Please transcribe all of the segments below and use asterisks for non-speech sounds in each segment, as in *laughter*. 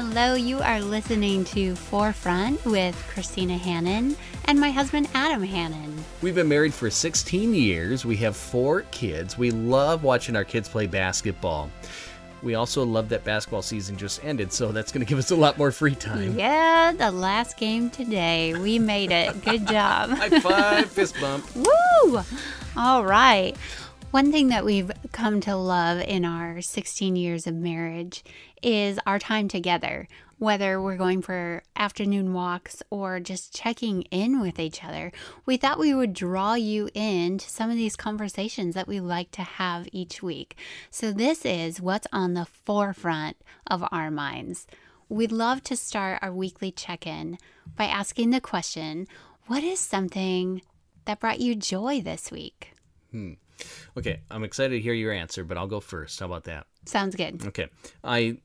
Hello, you are listening to Forefront with Christina Hannon and my husband Adam Hannon. We've been married for 16 years. We have four kids. We love watching our kids play basketball. We also love that basketball season just ended, so that's going to give us a lot more free time. Yeah, the last game today. We made it. Good job. *laughs* High five, fist bump. Woo! All right. One thing that we've come to love in our 16 years of marriage is our time together, whether we're going for afternoon walks or just checking in with each other. We thought we would draw you into some of these conversations that we like to have each week. So, this is what's on the forefront of our minds. We'd love to start our weekly check in by asking the question What is something that brought you joy this week? Hmm. Okay, I'm excited to hear your answer, but I'll go first. How about that? Sounds good. Okay. I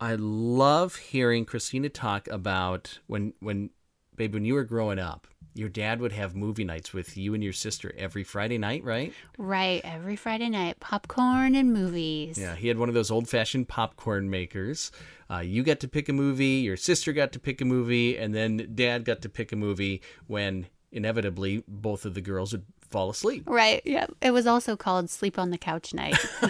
I love hearing Christina talk about when when babe when you were growing up, your dad would have movie nights with you and your sister every Friday night, right? Right, every Friday night, popcorn and movies. Yeah, he had one of those old-fashioned popcorn makers. Uh, you got to pick a movie, your sister got to pick a movie, and then dad got to pick a movie when inevitably both of the girls would fall asleep. Right. Yeah. It was also called sleep on the couch night. *laughs*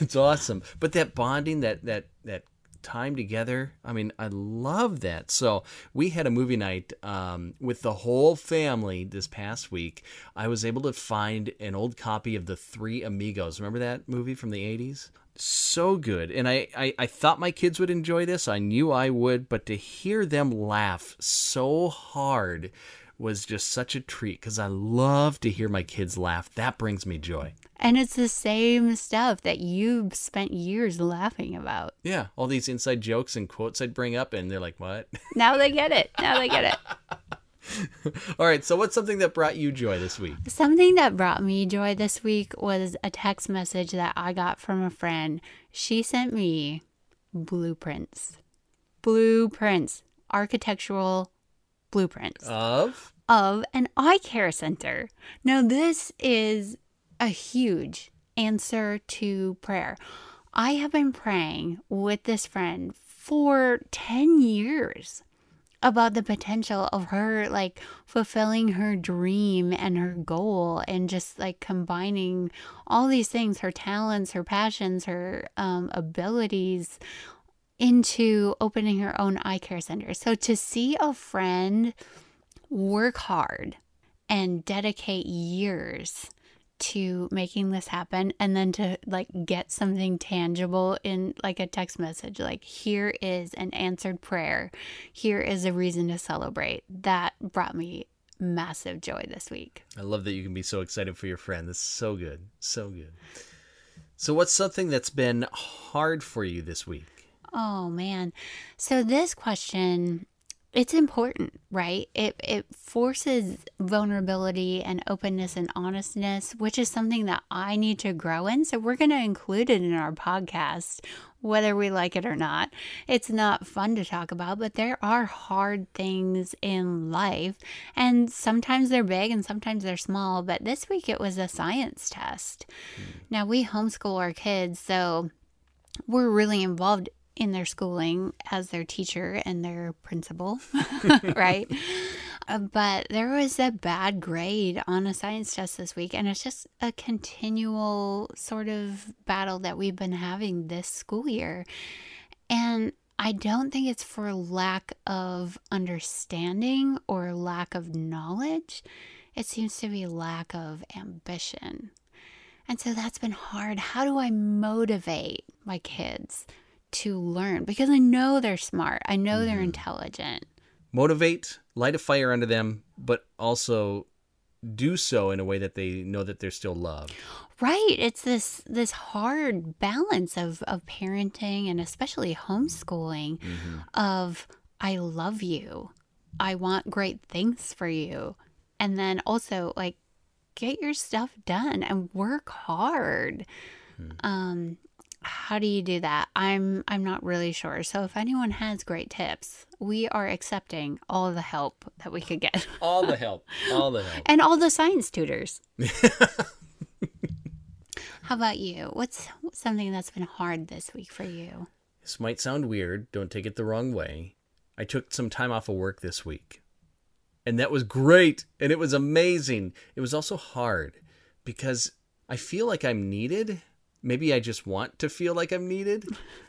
it's awesome. But that bonding, that that that time together, I mean, I love that. So we had a movie night um, with the whole family this past week. I was able to find an old copy of The Three Amigos. Remember that movie from the 80s? so good and I, I i thought my kids would enjoy this i knew i would but to hear them laugh so hard was just such a treat because I love to hear my kids laugh. That brings me joy. And it's the same stuff that you've spent years laughing about. Yeah, all these inside jokes and quotes I'd bring up, and they're like, what? *laughs* Now they get it. Now they get it. *laughs* all right, so what's something that brought you joy this week? Something that brought me joy this week was a text message that I got from a friend. She sent me blueprints. Blueprints. Architectural blueprints. Of? Of an eye care center. Now, this is a huge answer to prayer. I have been praying with this friend for 10 years about the potential of her like fulfilling her dream and her goal and just like combining all these things her talents her passions her um, abilities into opening her own eye care center so to see a friend work hard and dedicate years to making this happen and then to like get something tangible in like a text message like here is an answered prayer. Here is a reason to celebrate. That brought me massive joy this week. I love that you can be so excited for your friend. That's so good. So good. So what's something that's been hard for you this week? Oh man. So this question it's important, right? It it forces vulnerability and openness and honestness, which is something that I need to grow in. So we're going to include it in our podcast whether we like it or not. It's not fun to talk about, but there are hard things in life, and sometimes they're big and sometimes they're small, but this week it was a science test. Mm. Now we homeschool our kids, so we're really involved in their schooling as their teacher and their principal, *laughs* right? Uh, but there was a bad grade on a science test this week, and it's just a continual sort of battle that we've been having this school year. And I don't think it's for lack of understanding or lack of knowledge. It seems to be lack of ambition. And so that's been hard. How do I motivate my kids to learn because I know they're smart. I know mm-hmm. they're intelligent. Motivate, light a fire under them, but also do so in a way that they know that they're still loved. Right. It's this this hard balance of of parenting and especially homeschooling mm-hmm. of I love you. I want great things for you. And then also like get your stuff done and work hard. Mm. Um how do you do that? I'm I'm not really sure. So if anyone has great tips, we are accepting all the help that we could get. *laughs* all the help. All the help. And all the science tutors. *laughs* how about you? What's something that's been hard this week for you? this might sound weird, don't take it the wrong way. I took some time off of work this week. And that was great. And it was amazing. It was also hard because I feel like I'm needed. Maybe I just want to feel like I'm needed.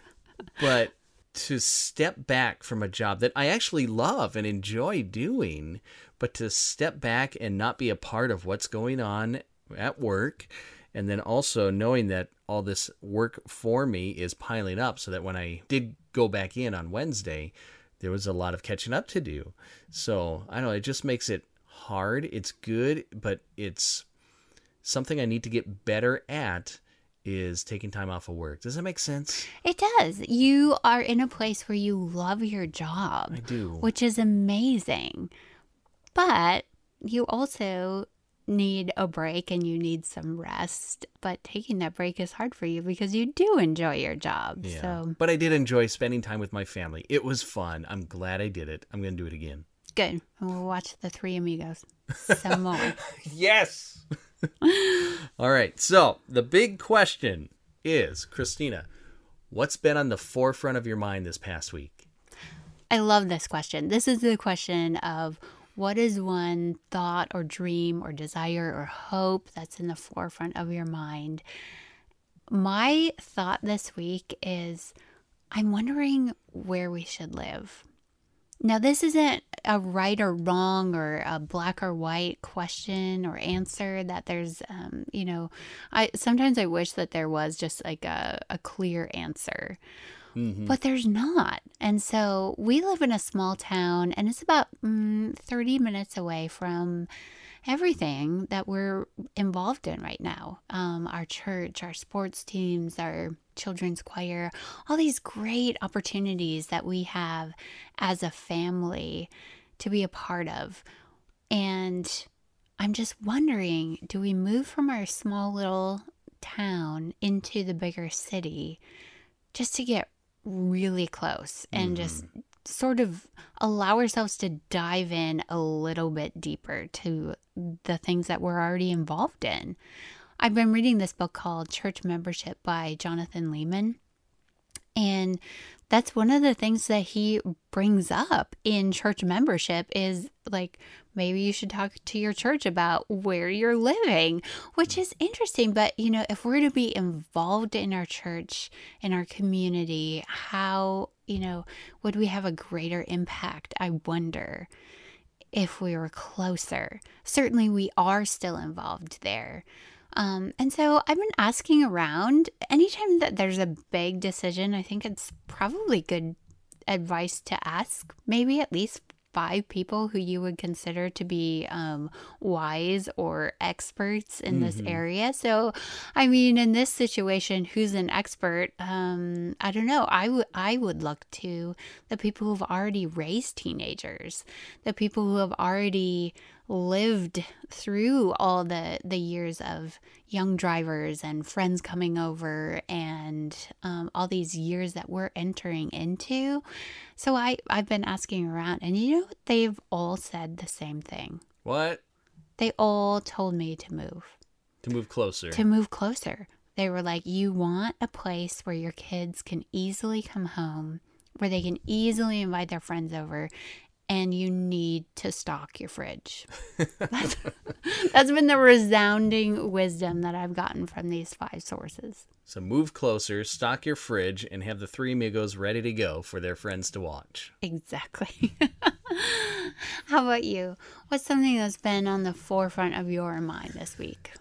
*laughs* but to step back from a job that I actually love and enjoy doing, but to step back and not be a part of what's going on at work, and then also knowing that all this work for me is piling up so that when I did go back in on Wednesday, there was a lot of catching up to do. So I don't know, it just makes it hard. It's good, but it's something I need to get better at is taking time off of work. Does that make sense? It does. You are in a place where you love your job. I do. Which is amazing. But you also need a break and you need some rest. But taking that break is hard for you because you do enjoy your job. Yeah. So But I did enjoy spending time with my family. It was fun. I'm glad I did it. I'm going to do it again. Good. And we'll watch the three amigos some more. *laughs* Yes. *laughs* All right. So, the big question is, Christina, what's been on the forefront of your mind this past week? I love this question. This is the question of what is one thought or dream or desire or hope that's in the forefront of your mind? My thought this week is I'm wondering where we should live. Now, this isn't a right or wrong or a black or white question or answer that there's, um, you know, I sometimes I wish that there was just like a, a clear answer but there's not. And so we live in a small town, and it's about mm, 30 minutes away from everything that we're involved in right now um, our church, our sports teams, our children's choir, all these great opportunities that we have as a family to be a part of. And I'm just wondering do we move from our small little town into the bigger city just to get really close and just sort of allow ourselves to dive in a little bit deeper to the things that we're already involved in. I've been reading this book called Church Membership by Jonathan Leeman. And that's one of the things that he brings up in church membership is like maybe you should talk to your church about where you're living, which is interesting. But, you know, if we're to be involved in our church, in our community, how, you know, would we have a greater impact? I wonder if we were closer. Certainly, we are still involved there. Um, and so I've been asking around. Anytime that there's a big decision, I think it's probably good advice to ask maybe at least five people who you would consider to be um, wise or experts in this area. So, I mean, in this situation, who's an expert? Um, I don't know. I would I would look to the people who've already raised teenagers, the people who have already lived through all the the years of young drivers and friends coming over and um, all these years that we're entering into. So i i've been asking around and you know they've all said the same thing. What? they all told me to move. To move closer. to move closer. They were like you want a place where your kids can easily come home where they can easily invite their friends over and you need to stock your fridge. That's, *laughs* that's been the resounding wisdom that I've gotten from these five sources. so move closer, stock your fridge, and have the three amigos ready to go for their friends to watch. Exactly. *laughs* How about you? What's something that's been on the forefront of your mind this week?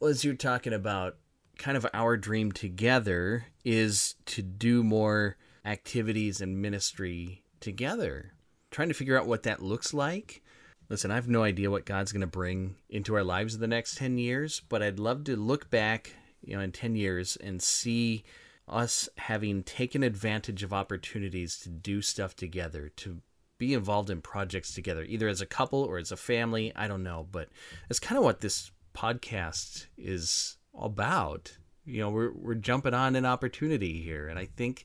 Well, as you're talking about, kind of our dream together is to do more activities and ministry together. Trying to figure out what that looks like. Listen, I have no idea what God's going to bring into our lives in the next 10 years, but I'd love to look back, you know, in 10 years and see us having taken advantage of opportunities to do stuff together, to be involved in projects together, either as a couple or as a family. I don't know, but that's kind of what this podcast is about. You know, we're we're jumping on an opportunity here, and I think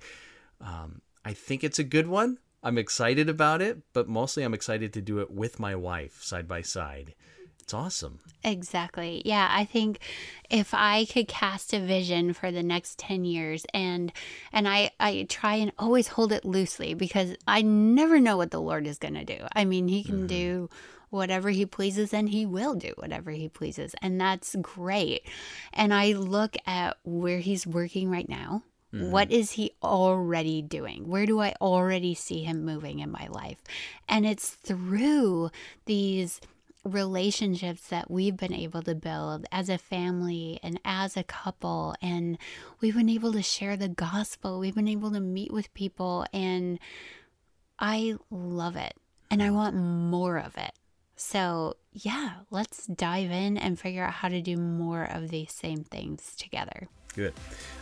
um, I think it's a good one. I'm excited about it, but mostly I'm excited to do it with my wife side by side. It's awesome. Exactly. Yeah, I think if I could cast a vision for the next 10 years and and I I try and always hold it loosely because I never know what the Lord is going to do. I mean, he can mm-hmm. do whatever he pleases and he will do whatever he pleases and that's great. And I look at where he's working right now. Mm-hmm. What is he already doing? Where do I already see him moving in my life? And it's through these relationships that we've been able to build as a family and as a couple and we've been able to share the gospel we've been able to meet with people and i love it and i want more of it so yeah let's dive in and figure out how to do more of these same things together Good.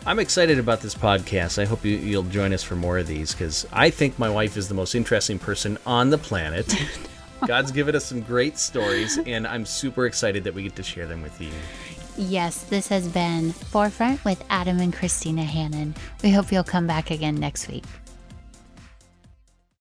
I'm excited about this podcast. I hope you, will join us for more of these because I think my wife is the most interesting person on the planet. *laughs* God's given us some great stories, and I'm super excited that we get to share them with you. Yes, this has been Forefront with Adam and Christina Hannon. We hope you'll come back again next week.